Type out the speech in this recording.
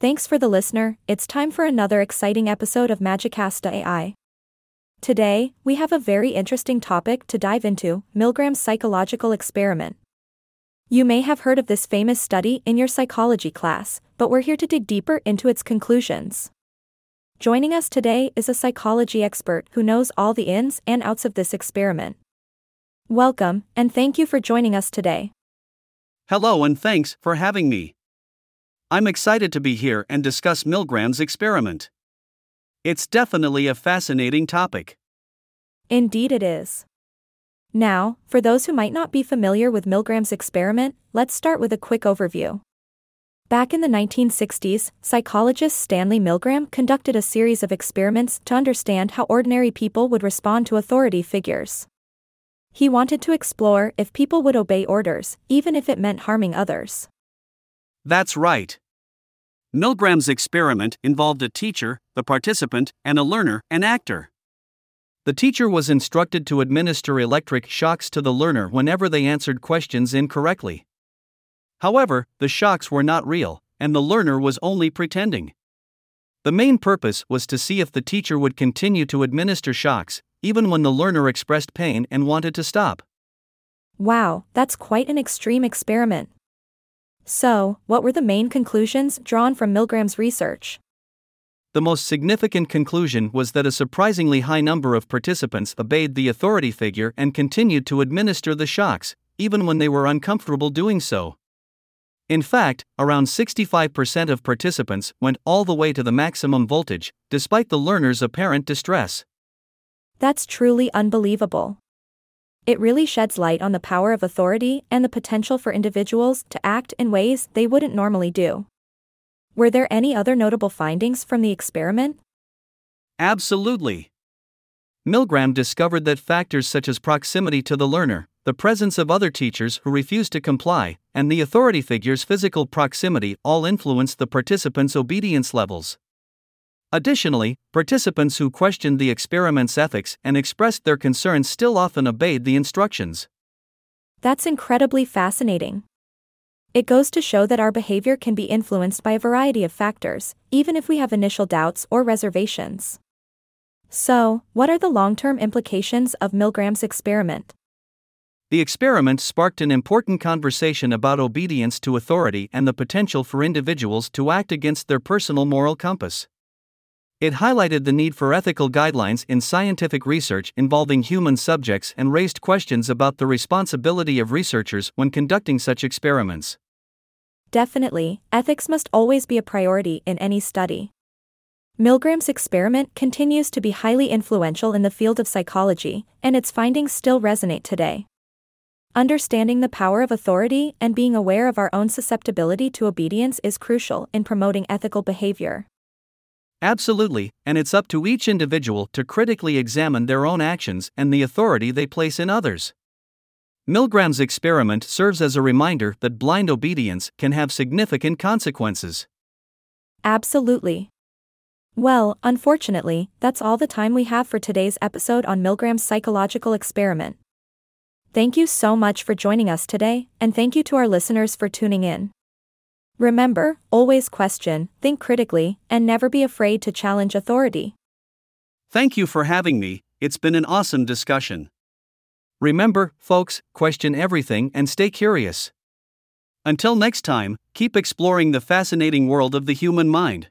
Thanks for the listener. It's time for another exciting episode of Magicasta AI. Today, we have a very interesting topic to dive into Milgram's psychological experiment. You may have heard of this famous study in your psychology class, but we're here to dig deeper into its conclusions. Joining us today is a psychology expert who knows all the ins and outs of this experiment. Welcome, and thank you for joining us today. Hello, and thanks for having me. I'm excited to be here and discuss Milgram's experiment. It's definitely a fascinating topic. Indeed, it is. Now, for those who might not be familiar with Milgram's experiment, let's start with a quick overview. Back in the 1960s, psychologist Stanley Milgram conducted a series of experiments to understand how ordinary people would respond to authority figures. He wanted to explore if people would obey orders, even if it meant harming others. That's right. Milgram's experiment involved a teacher, the participant, and a learner, an actor. The teacher was instructed to administer electric shocks to the learner whenever they answered questions incorrectly. However, the shocks were not real, and the learner was only pretending. The main purpose was to see if the teacher would continue to administer shocks, even when the learner expressed pain and wanted to stop. Wow, that's quite an extreme experiment. So, what were the main conclusions drawn from Milgram's research? The most significant conclusion was that a surprisingly high number of participants obeyed the authority figure and continued to administer the shocks, even when they were uncomfortable doing so. In fact, around 65% of participants went all the way to the maximum voltage, despite the learner's apparent distress. That's truly unbelievable. It really sheds light on the power of authority and the potential for individuals to act in ways they wouldn't normally do. Were there any other notable findings from the experiment? Absolutely. Milgram discovered that factors such as proximity to the learner, the presence of other teachers who refused to comply, and the authority figure's physical proximity all influenced the participants' obedience levels. Additionally, participants who questioned the experiment's ethics and expressed their concerns still often obeyed the instructions. That's incredibly fascinating. It goes to show that our behavior can be influenced by a variety of factors, even if we have initial doubts or reservations. So, what are the long term implications of Milgram's experiment? The experiment sparked an important conversation about obedience to authority and the potential for individuals to act against their personal moral compass. It highlighted the need for ethical guidelines in scientific research involving human subjects and raised questions about the responsibility of researchers when conducting such experiments. Definitely, ethics must always be a priority in any study. Milgram's experiment continues to be highly influential in the field of psychology, and its findings still resonate today. Understanding the power of authority and being aware of our own susceptibility to obedience is crucial in promoting ethical behavior. Absolutely, and it's up to each individual to critically examine their own actions and the authority they place in others. Milgram's experiment serves as a reminder that blind obedience can have significant consequences. Absolutely. Well, unfortunately, that's all the time we have for today's episode on Milgram's psychological experiment. Thank you so much for joining us today, and thank you to our listeners for tuning in. Remember, always question, think critically, and never be afraid to challenge authority. Thank you for having me, it's been an awesome discussion. Remember, folks, question everything and stay curious. Until next time, keep exploring the fascinating world of the human mind.